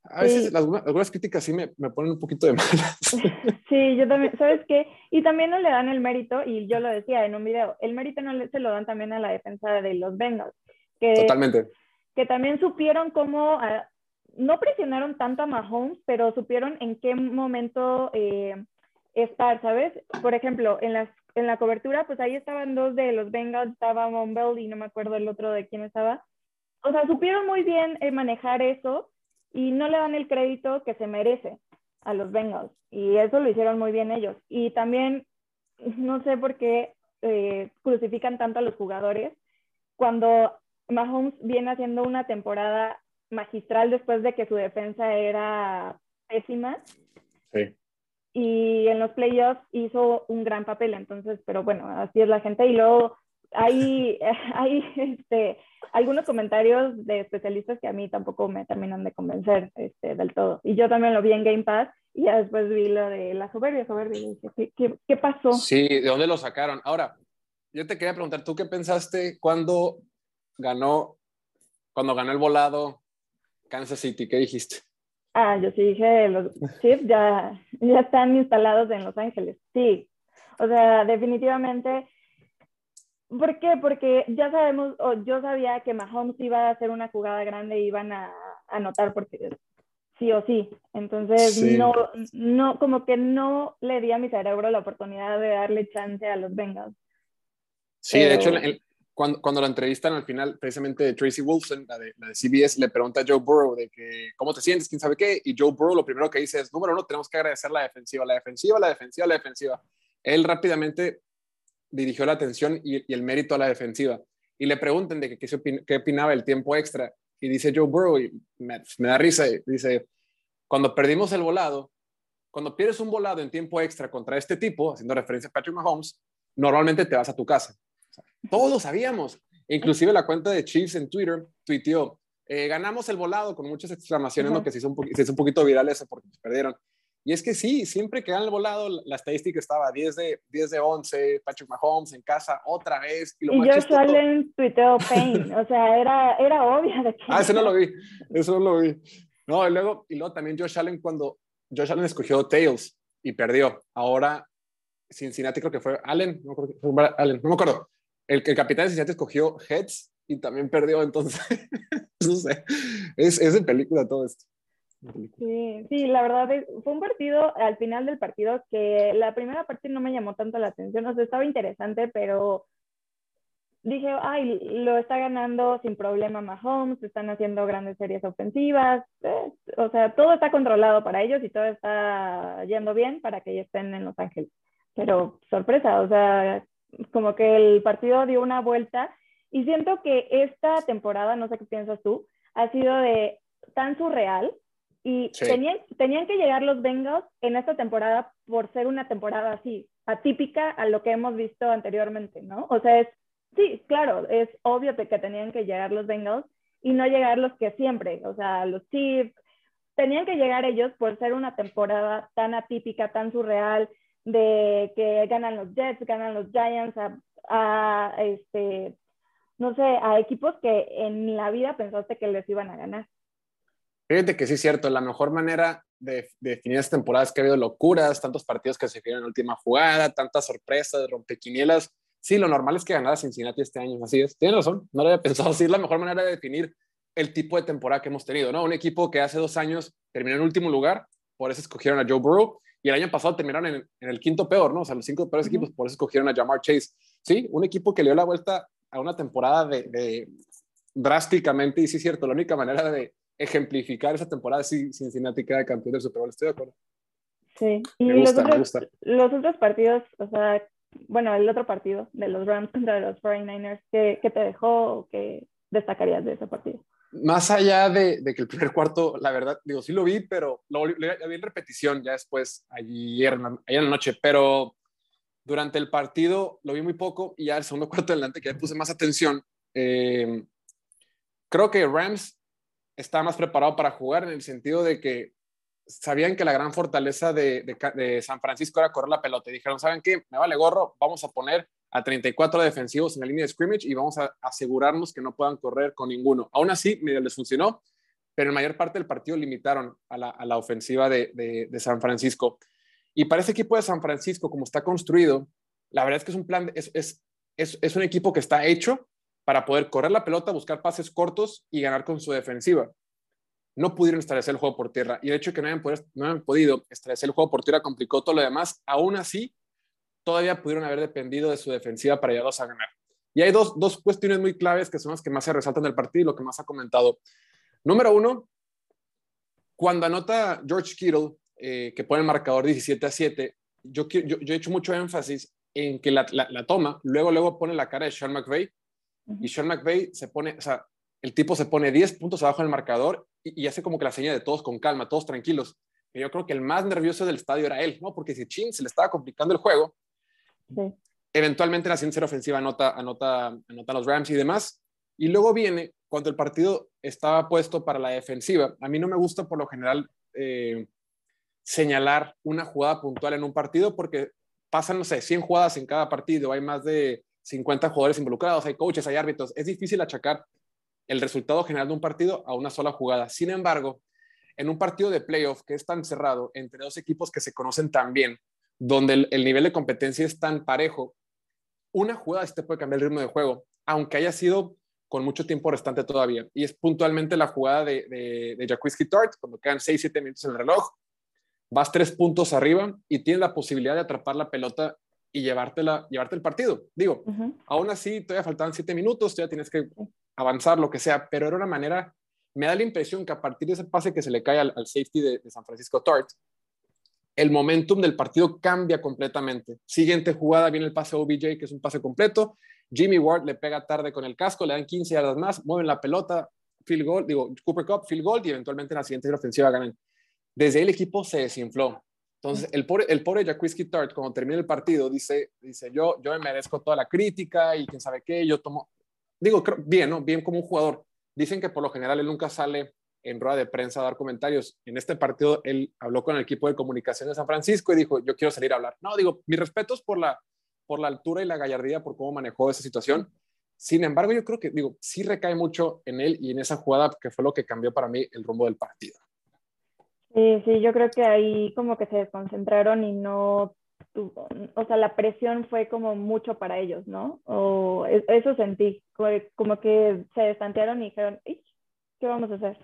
a veces algunas, críticas sí me, me, ponen un poquito de malas.
Sí, yo también, ¿sabes qué? Y también no le dan el mérito, y yo lo decía en un video, el mérito no se lo dan también a la defensa de los Bengals. Que,
Totalmente.
Que también supieron cómo, ah, no presionaron tanto a Mahomes, pero supieron en qué momento eh, estar, ¿sabes? Por ejemplo, en, las, en la cobertura, pues ahí estaban dos de los Bengals, estaba Monbell y no me acuerdo el otro de quién estaba. O sea, supieron muy bien eh, manejar eso y no le dan el crédito que se merece a los Bengals. Y eso lo hicieron muy bien ellos. Y también, no sé por qué eh, crucifican tanto a los jugadores cuando Mahomes viene haciendo una temporada magistral después de que su defensa era pésima.
Sí
y en los playoffs hizo un gran papel, entonces, pero bueno, así es la gente. Y luego hay, hay este, algunos comentarios de especialistas que a mí tampoco me terminan de convencer este, del todo. Y yo también lo vi en Game Pass y ya después vi lo de la soberbia, soberbia, y dije, ¿qué, qué, qué pasó?
Sí, ¿de dónde lo sacaron? Ahora, yo te quería preguntar, ¿tú qué pensaste cuando ganó, cuando ganó el volado Kansas City? ¿Qué dijiste?
Ah, yo sí dije, los chips ya, ya están instalados en Los Ángeles. Sí, o sea, definitivamente. ¿Por qué? Porque ya sabemos, o yo sabía que Mahomes iba a hacer una jugada grande y iban a anotar porque sí o sí. Entonces, no, no, como que no le di a mi cerebro la oportunidad de darle chance a los Bengals.
Sí, de hecho, el, cuando, cuando la entrevistan al final, precisamente Tracy Wolfson, la de, la de, CBS, le pregunta a Joe Burrow de que, ¿cómo te sientes? ¿Quién sabe qué? Y Joe Burrow lo primero que dice es, número uno, tenemos que agradecer la defensiva, la defensiva, la defensiva, la defensiva. Él rápidamente dirigió la atención y, el mérito a la defensiva. Y le preguntan de que, qué, opinaba el tiempo extra. Y dice Joe Burrow, y me, me da risa, dice, cuando perdimos el volado, cuando pierdes un volado en tiempo extra contra este tipo, haciendo referencia a Patrick Mahomes, normalmente te vas a tu casa todos lo sabíamos. Inclusive la cuenta de Chiefs en Twitter tuiteó, eh, ganamos el volado con muchas exclamaciones, que se hizo, un se hizo un poquito viral eso porque perdieron. Y es que sí, siempre que ganan el volado, la estadística estaba 10 de, 10 de 11, Patrick Mahomes en casa otra vez.
Y, lo y Josh Allen tuiteó Pain, o sea, era, era obvio de que...
Ah, eso no lo vi, eso no lo vi. No, y luego, y luego también Josh Allen cuando Josh Allen escogió Tails y perdió. Ahora Cincinnati creo que fue Allen, no, Allen, no me acuerdo el, el capitán de Cincinnati escogió Heads y también perdió, entonces, no sé, es, es de película todo esto.
Sí, sí, la verdad fue un partido al final del partido que la primera parte no me llamó tanto la atención, o sea, estaba interesante, pero dije, ay, lo está ganando sin problema Mahomes, están haciendo grandes series ofensivas, eh, o sea, todo está controlado para ellos y todo está yendo bien para que estén en Los Ángeles. Pero sorpresa, o sea, como que el partido dio una vuelta y siento que esta temporada, no sé qué piensas tú, ha sido de tan surreal y tenían, tenían que llegar los Bengals en esta temporada por ser una temporada así, atípica a lo que hemos visto anteriormente, ¿no? O sea, es, sí, claro, es obvio que tenían que llegar los Bengals y no llegar los que siempre, o sea, los Chiefs, tenían que llegar ellos por ser una temporada tan atípica, tan surreal, de que ganan los Jets, ganan los Giants, a, este, no sé, a equipos que en la vida pensaste que les iban a ganar.
Fíjate que sí es cierto, la mejor manera de, definir estas temporadas que ha habido locuras, tantos partidos que se quedan en la última jugada, tantas sorpresas, rompequinielas, Sí, lo normal es que ganara Cincinnati este año, así es. Tienes razón, no lo había pensado así, es la mejor manera de definir el tipo de temporada que hemos tenido, ¿no? Un equipo que hace dos años terminó en último lugar, por eso escogieron a Joe Burrow, y el año pasado terminaron en, el quinto peor, ¿no? O sea, los cinco peores equipos, por eso escogieron a Jamar Chase. Sí, un equipo que le dio la vuelta a una temporada de, drásticamente, y sí es cierto, la única manera de ejemplificar esa temporada es si Cincinnati queda campeón del Super Bowl, estoy de acuerdo.
Sí, y me gusta, los, otros, los otros partidos, o sea, bueno, el otro partido de los Rams contra los 49ers, ¿qué, qué te dejó o qué destacarías de ese partido?
Más allá de, que el primer cuarto, la verdad, digo, sí lo vi, pero lo, vi en repetición ya después, ayer, ayer en la noche, pero durante el partido lo vi muy poco y ya el segundo cuarto adelante que ya puse más atención. Eh, creo que Rams estaba más preparado para jugar en el sentido de que sabían que la gran fortaleza de, de, San Francisco era correr la pelota y dijeron, ¿saben qué? Me vale gorro, vamos a poner a 34 defensivos en la línea de scrimmage y vamos a asegurarnos que no puedan correr con ninguno. Aún así, medio les funcionó, pero en mayor parte del partido limitaron a la, ofensiva de, San Francisco. Y para ese equipo de San Francisco, como está construido, la verdad es que es un plan, es, un equipo que está hecho para poder correr la pelota, buscar pases cortos y ganar con su defensiva no pudieron establecer el juego por tierra. Y el hecho de que no hayan, no podido establecer el juego por tierra complicó todo lo demás. Aún así, todavía pudieron haber dependido de su defensiva para llevarlos a ganar. Y hay dos, dos cuestiones muy claves que son las que más se resaltan del partido y lo que más ha comentado. Número uno, cuando anota George Kittle, eh, que pone el marcador 17 a 7, yo, yo, yo, he hecho mucho énfasis en que la, la, toma, luego, luego pone la cara de Sean McVay, y Sean McVay se pone, o sea, el tipo se pone 10 puntos abajo del marcador y, hace como que la señal de todos con calma, todos tranquilos. Pero yo creo que el más nervioso del estadio era él, ¿no? Porque si Chin se le estaba complicando el juego, eventualmente la siguiente ofensiva anota, anota, anota los Rams y demás. Y luego viene cuando el partido estaba puesto para la defensiva. A mí no me gusta por lo general eh, señalar una jugada puntual en un partido porque pasan, no sé, 100 jugadas en cada partido, hay más de 50 jugadores involucrados, hay coaches, hay árbitros. Es difícil achacar el resultado general de un partido a una sola jugada. Sin embargo, en un partido de playoff que es tan cerrado entre dos equipos que se conocen tan bien, donde el, nivel de competencia es tan parejo, una jugada sí te puede cambiar el ritmo de juego, aunque haya sido con mucho tiempo restante todavía. Y es puntualmente la jugada de, de, de Tart, cuando quedan 6-7 minutos en el reloj, vas tres puntos arriba y tienes la posibilidad de atrapar la pelota y llevártela, llevarte el partido. Digo, aún así todavía faltaban 7 minutos, todavía tienes que avanzar, lo que sea, pero era una manera, me da la impresión que a partir de ese pase que se le cae al, safety de, San Francisco Tart, el momentum del partido cambia completamente. Siguiente jugada viene el pase OBJ, que es un pase completo. Jimmy Ward le pega tarde con el casco, le dan 15 yardas más, mueven la pelota, field goal, digo, Cooper Cup, field goal, y eventualmente en la siguiente ofensiva ganan. Desde ahí el equipo se desinfló. Entonces, el pobre, el pobre Tart, cuando termina el partido, dice, dice yo, yo me merezco toda la crítica y quién sabe qué, yo tomo, digo, bien, ¿no? Bien como un jugador. Dicen que por lo general él nunca sale en rueda de prensa a dar comentarios. En este partido él habló con el equipo de comunicación de San Francisco y dijo, yo quiero salir a hablar. No, digo, mis respetos por la, por la altura y la gallardía, por cómo manejó esa situación. Sin embargo, yo creo que, digo, sí recae mucho en él y en esa jugada que fue lo que cambió para mí el rumbo del partido.
Sí, sí, yo creo que ahí como que se desconcentraron y no o sea, la presión fue como mucho para ellos, ¿no? O e, eso sentí, como que se destantearon y dijeron, ¿qué vamos a hacer?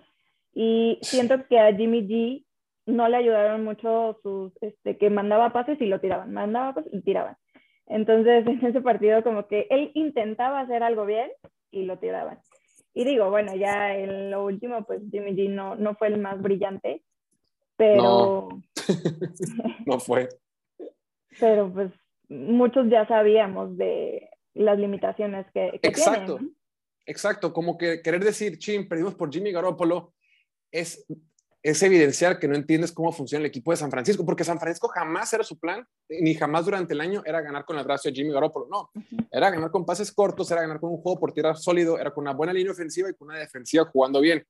Y siento que a Jimmy G no le ayudaron mucho sus, este, que mandaba pases y lo tiraban, mandaba pases y tiraban. Entonces, en ese partido como que él intentaba hacer algo bien y lo tiraban. Y digo, bueno, ya en lo último, pues Jimmy G no, no fue el más brillante, pero...
No, no fue
pero pues muchos ya sabíamos de las limitaciones que, que
Exacto. Exacto, como que querer decir, ching, perdimos por Jimmy Garoppolo, es, es evidenciar que no entiendes cómo funciona el equipo de San Francisco, porque San Francisco jamás era su plan, ni jamás durante el año era ganar con el brazo de Jimmy Garoppolo, no, era ganar con pases cortos, era ganar con un juego por tierra sólido, era con una buena línea ofensiva y con una defensiva jugando bien.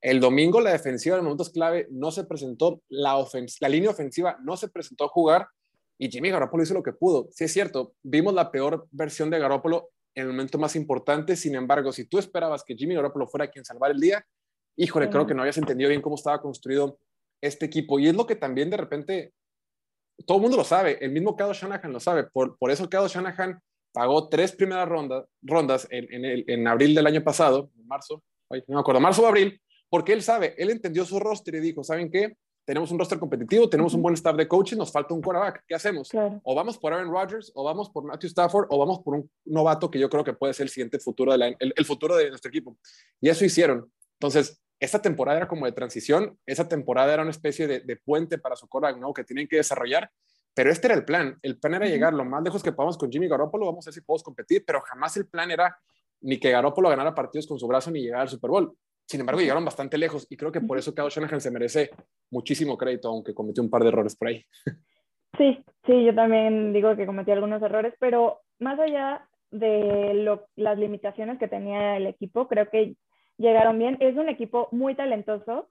El domingo la defensiva en momentos clave no se presentó, la, la línea ofensiva no se presentó a jugar y Jimmy Garoppolo hizo lo que pudo. Sí es cierto, vimos la peor versión de Garoppolo en el momento más importante, sin embargo, si tú esperabas que Jimmy Garoppolo fuera quien salvar el día, híjole, creo que no habías entendido bien cómo estaba construido este equipo. Y es lo que también de repente, todo el mundo lo sabe, el mismo Kyle Shanahan lo sabe, por, por eso Kyle Shanahan pagó tres primeras rondas, rondas en, en, en, abril del año pasado, en marzo, no me acuerdo, marzo o abril, porque él sabe, él entendió su roster y dijo, ¿saben qué? Tenemos un roster competitivo, tenemos un buen staff de coaching, nos falta un quarterback, ¿qué hacemos? O vamos por Aaron Rodgers, o vamos por Matthew Stafford, o vamos por un novato que yo creo que puede ser el siguiente futuro, de la, el, el futuro de nuestro equipo. Y eso hicieron. Entonces, esta temporada era como de transición, esa temporada era una especie de, de puente para su quarterback, ¿no? Que tienen que desarrollar, pero este era el plan. El plan era llegar lo más lejos que podamos con Jimmy Garoppolo, vamos a ver si podemos competir, pero jamás el plan era ni que Garoppolo ganara partidos con su brazo ni llegar al Super Bowl. Sin embargo, llegaron bastante lejos y creo que por eso Kyle Shanahan se merece muchísimo crédito, aunque cometió un par de errores por ahí.
Sí, sí, yo también digo que cometió algunos errores, pero más allá de lo, las limitaciones que tenía el equipo, creo que llegaron bien. Es un equipo muy talentoso.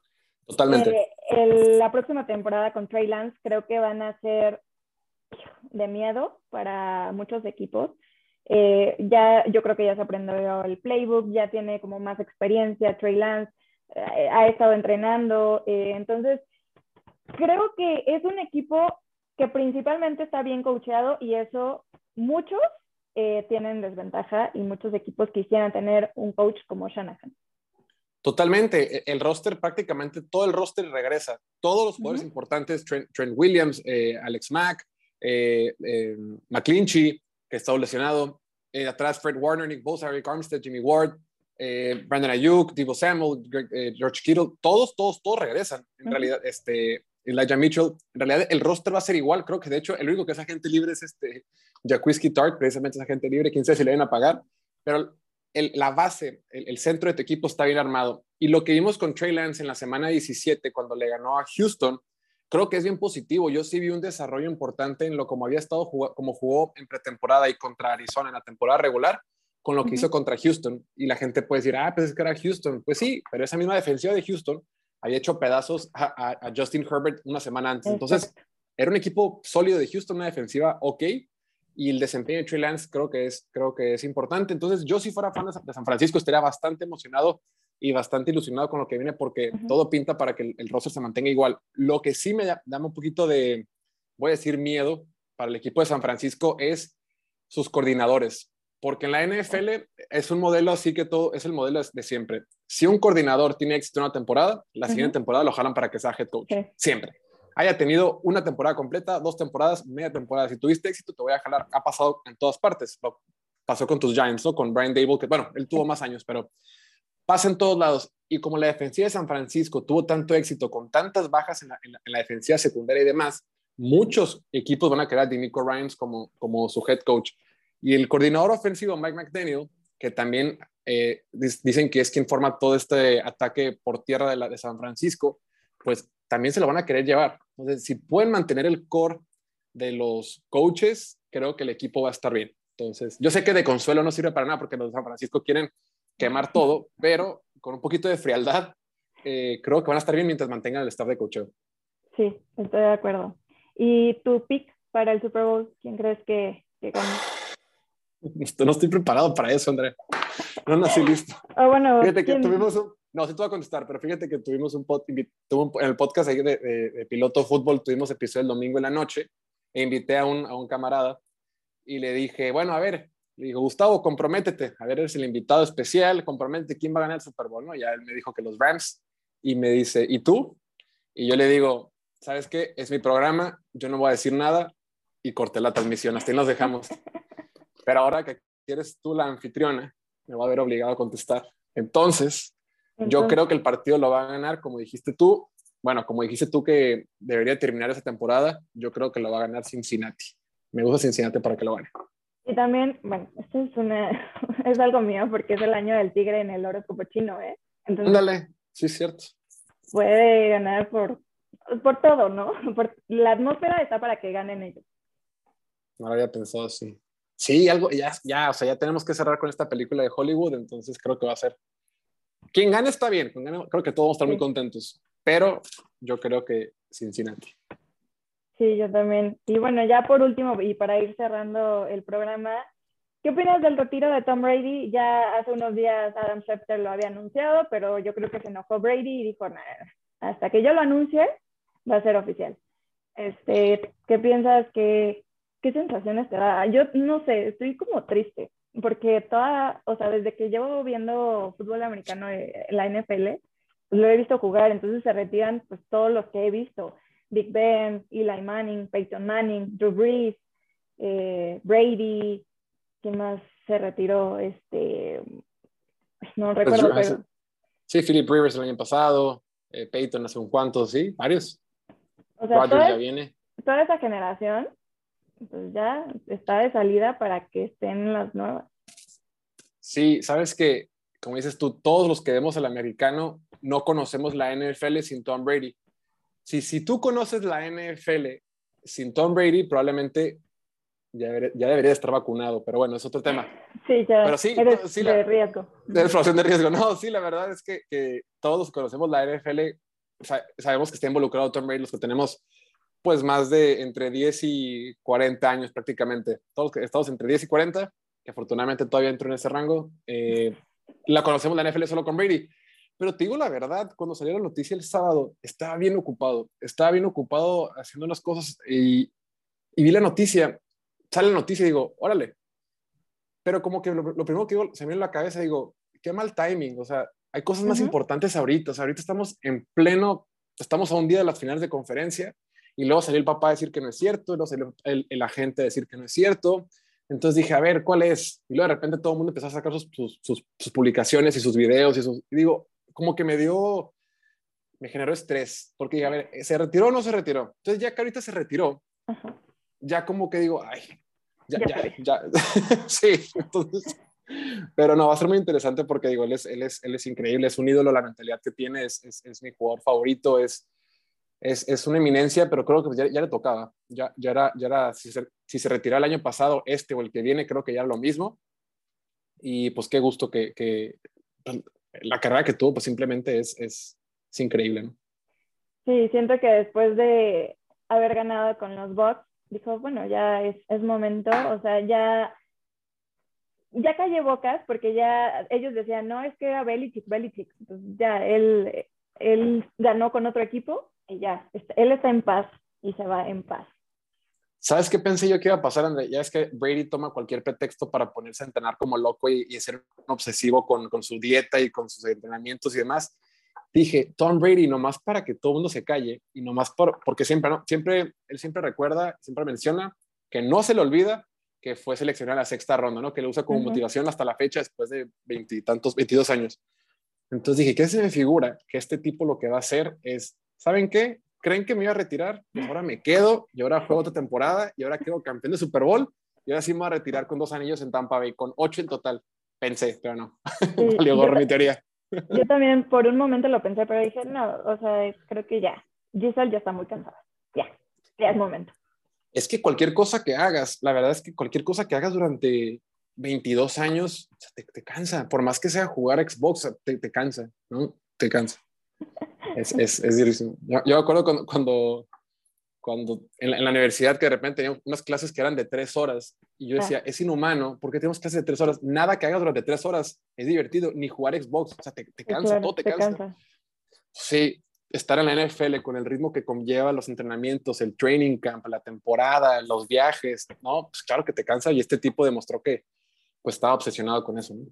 Totalmente.
Eh, el, la próxima temporada con Trey Lance creo que van a ser de miedo para muchos equipos. Eh, ya yo creo que ya se aprendió el playbook, ya tiene como más experiencia, Trey Lance eh, ha estado entrenando, entonces creo que es un equipo que principalmente está bien coacheado y eso muchos eh, tienen desventaja y muchos equipos quisieran tener un coach como Shanahan.
Totalmente, e, el roster prácticamente todo el roster regresa, todos los jugadores uh -huh. importantes, Trent, Trent Williams, Alex Mack, McClinchy, que está lesionado. Eh, atrás, Fred Warner, Nick Bosa, Eric Armstead, Jimmy Ward, eh, Brandon Ayuk, Divo Samuel, Greg, eh, George Kittle, todos, todos, todos regresan. En uh -huh. realidad, este, Elijah Mitchell, en realidad el roster va a ser igual. Creo que de hecho el único que es agente libre es este Jaquiski Tart, precisamente es agente libre. Quién sabe si le van a pagar, pero el, la base, el, el, centro de tu equipo está bien armado. Y lo que vimos con Trey Lance en la semana 17, cuando le ganó a Houston, creo que es bien positivo. Yo sí vi un desarrollo importante en lo como había estado como jugó en pretemporada y contra Arizona en la temporada regular, con lo que uh -huh. hizo contra Houston. Y la gente puede decir, ah, pues es que era Houston. Pues sí, pero esa misma defensiva de Houston había hecho pedazos a, a, a Justin Herbert una semana antes. Entonces, era un equipo sólido de Houston, una defensiva ok. Y el desempeño de Trey Lance creo que es, creo que es importante. Entonces, yo si fuera fan de San Francisco estaría bastante emocionado y bastante ilusionado con lo que viene porque uh -huh. todo pinta para que el, el, roster se mantenga igual. Lo que sí me da, un poquito de, voy a decir, miedo para el equipo de San Francisco es sus coordinadores, porque en la NFL es un modelo así que todo es el modelo de siempre. Si un coordinador tiene éxito en una temporada, la uh -huh. siguiente temporada lo jalan para que sea head coach, okay. siempre. Haya tenido una temporada completa, dos temporadas, media temporada. Si tuviste éxito, te voy a jalar. Ha pasado en todas partes. Lo pasó con tus Giants, ¿no? Con Brian Dable, que bueno, él tuvo más años, pero pasa en todos lados. Y como la defensiva de San Francisco tuvo tanto éxito con tantas bajas en la, en la, en la defensiva secundaria y demás, muchos equipos van a querer a Dinico Ryans como, como su head coach. Y el coordinador ofensivo, Mike McDaniel, que también eh, dicen que es quien forma todo este ataque por tierra de, la, de San Francisco, pues también se lo van a querer llevar. Entonces, si pueden mantener el core de los coaches, creo que el equipo va a estar bien. Entonces, yo sé que de consuelo no sirve para nada porque los de San Francisco quieren quemar todo, pero con un poquito de frialdad, eh, creo que van a estar bien mientras mantengan el staff de coacheo.
Sí, estoy de acuerdo. ¿Y tu pick para el Super Bowl? ¿Quién crees que, que gane?
No estoy preparado para eso, André. No nací listo.
Oh, bueno,
fíjate que tuvimos un, no, sí te voy a contestar, pero fíjate que tuvimos un, pod, un en el podcast de, Piloto Fútbol, tuvimos episodio el domingo en la noche, e invité a un, camarada y le dije, bueno, a ver, le digo, Gustavo, comprométete, a ver, eres el invitado especial, comprométete, ¿quién va a ganar el Super Bowl? ¿no? Ya él me dijo que los Rams, y me dice, ¿y tú? Y yo le digo, ¿sabes qué? Es mi programa, yo no voy a decir nada, y corté la transmisión, hasta ahí nos dejamos. Pero ahora que eres tú la anfitriona, me voy a ver obligado a contestar. Entonces, Entonces, yo creo que el partido lo va a ganar, como dijiste tú, bueno, como dijiste tú que debería terminar esa temporada, yo creo que lo va a ganar Cincinnati. Me gusta Cincinnati para que lo gane.
Y también, bueno, esto es, una, es algo mío porque es el año del tigre en el horóscopo chino, ¿eh?
Entonces, Ándale, sí, cierto.
Puede ganar por, por todo, ¿no? Por, la atmósfera está para que ganen ellos.
No lo había pensado así. Sí, algo, ya, ya, o sea, ya tenemos que cerrar con esta película de Hollywood, entonces creo que va a ser. Quien gane está bien, creo que todos vamos a estar muy contentos, pero yo creo que Cincinnati.
Sí, yo también. Y bueno, ya por último, y para ir cerrando el programa, ¿qué opinas del retiro de Tom Brady? Ya hace unos días Adam Schefter lo había anunciado, pero yo creo que se enojó Brady y dijo, nada, hasta que yo lo anuncie, va a ser oficial. Este, ¿Qué piensas que, ¿qué sensaciones te da? Yo no sé, estoy como triste, porque toda, o sea, desde que llevo viendo fútbol americano, en la NFL, pues lo he visto jugar, entonces se retiran pues todos los que he visto. Big Ben, Eli Manning, Peyton Manning, Drew Brees, eh, Brady, ¿quién más se retiró? Este, no pues recuerdo, pero...
Sí, Philip Rivers el año pasado, eh, Peyton hace un cuanto, sí, varios. O sea, toda,
ya viene. Toda esa generación, pues ya está de salida para que estén las nuevas.
Sí, sabes que, como dices tú, todos los que vemos al americano no conocemos la NFL sin Tom Brady. Si, si tú conoces la NFL sin Tom Brady, probablemente ya, ya, debería estar vacunado, pero bueno, es otro tema.
Sí, ya. Pero sí, sí de riesgo.
De exploración de riesgo. No, sí, la verdad es que, que todos conocemos la NFL, sabemos que está involucrado Tom Brady, los que tenemos pues más de entre 10 y 40 años prácticamente. Todos que estamos entre 10 y 40, que afortunadamente todavía entro en ese rango. Eh, la conocemos la NFL solo con Brady. Pero te digo la verdad, cuando salió la noticia el sábado, estaba bien ocupado. Estaba bien ocupado haciendo unas cosas y, y vi la noticia sale la noticia y digo, órale. Pero como que lo, primero que digo, se me viene en la cabeza, digo, qué mal timing. O sea, hay cosas más importantes ahorita. O sea, ahorita estamos en pleno, estamos a un día de las finales de conferencia y luego salió el papá a decir que no es cierto, y luego salió el, el, agente a decir que no es cierto. Entonces dije, a ver, ¿cuál es? Y luego de repente todo el mundo empezó a sacar sus, sus, sus, publicaciones y sus videos y, sus, y digo, como que me dio, me generó estrés, porque dije, a ver, ¿se retiró o no se retiró? Entonces ya que ahorita se retiró, ya como que digo, ay, ya, ya, ya, sí, entonces, pero no, va a ser muy interesante porque digo, él es, él es, él es increíble, es un ídolo, la mentalidad que tiene, es, es, es mi jugador favorito, es, es, es, una eminencia, pero creo que ya, le tocaba, ya, ya era, ya era si, se, si se retiró el año pasado, este o el que viene, creo que ya era lo mismo, y pues qué gusto que, pues, la carrera que tuvo, pues simplemente es, es, es increíble.
Sí, siento que después de haber ganado con los Bucks, dijo, bueno, ya es, es momento, o sea, ya, ya callé bocas porque ya ellos decían, no, es que era Belichick, Belichick. Entonces ya él, él ganó con otro equipo ya, él está en paz y se va en paz.
¿Sabes qué pensé yo que iba a pasar, André? Ya es que Brady toma cualquier pretexto para ponerse a entrenar como loco y, y ser un obsesivo con, con, su dieta y con sus entrenamientos y demás dije, Tom Brady, nomás para que todo el mundo se calle y nomás por, porque siempre, ¿no? siempre, él siempre recuerda, siempre menciona que no se le olvida que fue seleccionado en la sexta ronda, ¿no? Que lo usa como motivación hasta la fecha después de veintitantos, veintidós años. Entonces dije, ¿qué se me figura? Que este tipo lo que va a hacer es, ¿saben qué? ¿Creen que me iba a retirar? Pues ahora me quedo y ahora juego otra temporada y ahora quedo campeón de Super Bowl y ahora sí me voy a retirar con dos anillos en Tampa Bay, con ocho en total. Pensé, pero no. Sí, Valió gorro mi teoría.
Yo también por un momento lo pensé, pero dije, no, o sea, creo que ya. Giselle ya está muy cansada. Ya, ya es momento.
Es que cualquier cosa que hagas, la verdad es que cualquier cosa que hagas durante 22 años, te, te cansa. Por más que sea jugar Xbox, te, te cansa, ¿no? Te cansa. Es, es, es Yo, yo me acuerdo cuando, cuando cuando en la, universidad que de repente teníamos unas clases que eran de tres horas y yo decía, es inhumano, porque tenemos clases de tres horas? Nada que hagas durante tres horas es divertido, ni jugar Xbox, o sea, te, cansa, todo te, cansa. Sí, estar en la NFL con el ritmo que conlleva los entrenamientos, el training camp, la temporada, los viajes, ¿no? Pues claro que te cansa y este tipo demostró que pues estaba obsesionado con eso, ¿no?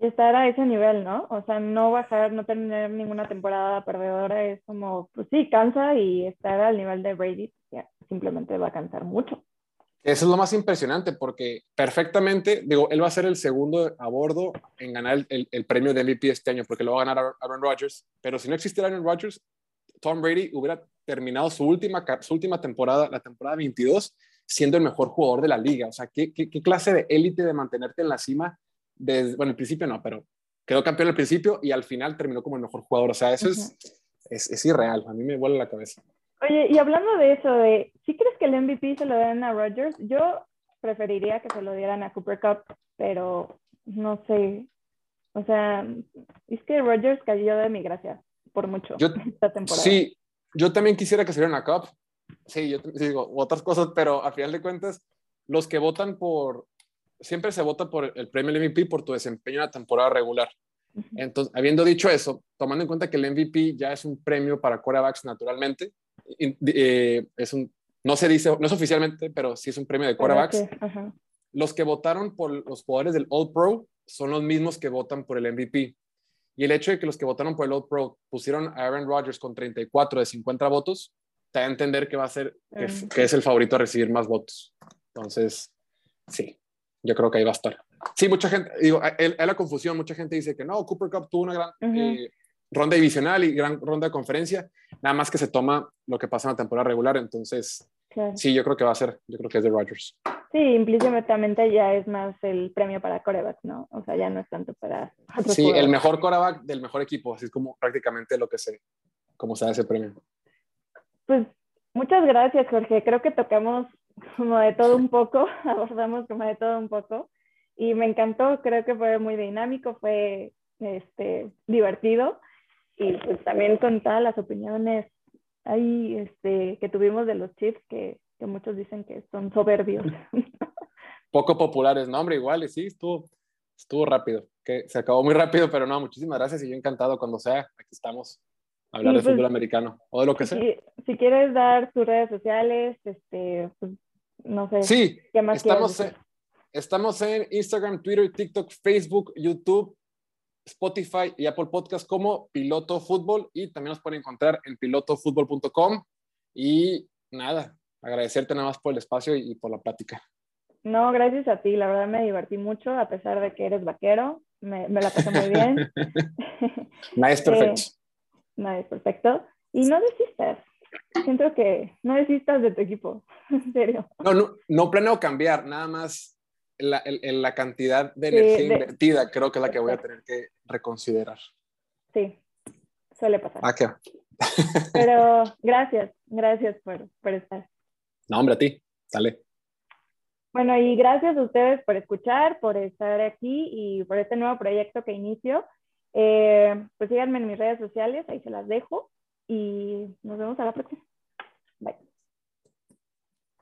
Estar a ese nivel, ¿no? O sea, no bajar, no tener ninguna temporada perdedora es como, pues sí, cansa y estar al nivel de Brady ya, simplemente va a cansar mucho.
Eso es lo más impresionante porque perfectamente, digo, él va a ser el segundo a bordo en ganar el, el, premio de MVP este año porque lo va a ganar Aaron Rodgers, pero si no existiera Aaron Rodgers, Tom Brady hubiera terminado su última, su última temporada, la temporada 22, siendo el mejor jugador de la liga. O sea, ¿qué, qué, qué clase de élite de mantenerte en la cima desde, bueno, al principio no, pero quedó campeón al principio y al final terminó como el mejor jugador. O sea, eso es, es, es, irreal. A mí me vuela la cabeza.
Oye, y hablando de eso, de, ¿sí crees que el MVP se lo den a Rodgers? Yo preferiría que se lo dieran a Cooper Cup, pero no sé. O sea, es que Rodgers cayó de mi gracia por mucho
yo, esta temporada. Sí, yo también quisiera que se dieran a Cup. Sí, yo digo otras cosas, pero a final de cuentas, los que votan por, siempre se vota por el premio MVP por tu desempeño en la temporada regular. Entonces, habiendo dicho eso, tomando en cuenta que el MVP ya es un premio para quarterbacks naturalmente, eh, es un, no se dice, no es oficialmente, pero sí es un premio de quarterbacks. Los que votaron por los jugadores del All Pro son los mismos que votan por el MVP. Y el hecho de que los que votaron por el All Pro pusieron a Aaron Rodgers con 34 de 50 votos, te da a entender que va a ser, que, es el favorito a recibir más votos. Entonces, sí, yo creo que ahí va a estar. Sí, mucha gente, digo, hay la confusión, mucha gente dice que no, Cooper Cup tuvo una gran eh, ronda divisional y gran ronda de conferencia, nada más que se toma lo que pasa en la temporada regular, entonces, sí, yo creo que va a ser, yo creo que es de Rodgers.
Sí, implícitamente ya es más el premio para coreback, ¿no? O sea, ya no es tanto para...
Sí, el mejor coreback del mejor equipo, así es como prácticamente lo que se, como se da ese premio.
Pues muchas gracias, Jorge. Creo que tocamos como de todo un poco, abordamos como de todo un poco y me encantó, creo que fue muy dinámico, fue este, divertido y pues también con todas las opiniones ahí este, que tuvimos de los chips que, que muchos dicen que son soberbios.
Poco populares, no hombre, igual, sí, estuvo, estuvo rápido, que se acabó muy rápido, pero no, muchísimas gracias y yo encantado cuando sea, aquí estamos hablar de pues, fútbol americano o de lo que sea.
Si, quieres dar tus redes sociales, este, pues, no sé.
Sí, ¿qué más estamos, en, estamos en Instagram, Twitter, TikTok, Facebook, YouTube, Spotify y Apple Podcast como Piloto Fútbol y también nos pueden encontrar en pilotofutbol.com y nada, agradecerte nada más por el espacio y, por la plática.
No, gracias a ti, la verdad me divertí mucho a pesar de que eres vaquero, me, la pasé muy bien.
Nadie es perfecto. Eh,
es perfecto. Y no desistas. Siento que no desistas de tu equipo, en serio.
No, no, no planeo cambiar, nada más la, la cantidad de energía invertida creo que es la que voy a tener que reconsiderar.
Sí, suele pasar.
Ah, qué.
Pero gracias, gracias por, por estar.
No, hombre, a ti, sale.
Bueno, y gracias a ustedes por escuchar, por estar aquí y por este nuevo proyecto que inicio. Eh, pues síganme en mis redes sociales, ahí se las dejo y nos vemos a la próxima.